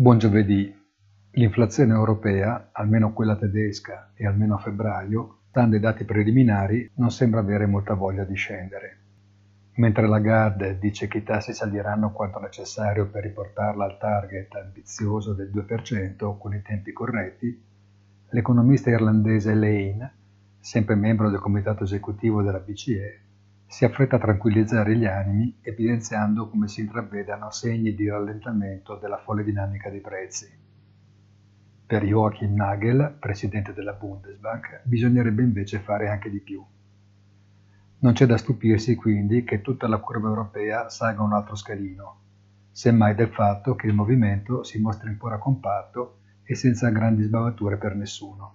Buon giovedì. L'inflazione europea, almeno quella tedesca e almeno a febbraio, stando ai dati preliminari, non sembra avere molta voglia di scendere. Mentre Lagarde dice che i tassi saliranno quanto necessario per riportarla al target ambizioso del 2% con i tempi corretti, l'economista irlandese Lane, sempre membro del comitato esecutivo della BCE, si affretta a tranquillizzare gli animi evidenziando come si intravedano segni di rallentamento della folle dinamica dei prezzi. Per Joachim Nagel, presidente della Bundesbank, bisognerebbe invece fare anche di più. Non c'è da stupirsi quindi che tutta la curva europea salga un altro scalino, semmai del fatto che il movimento si mostri ancora compatto e senza grandi sbavature per nessuno.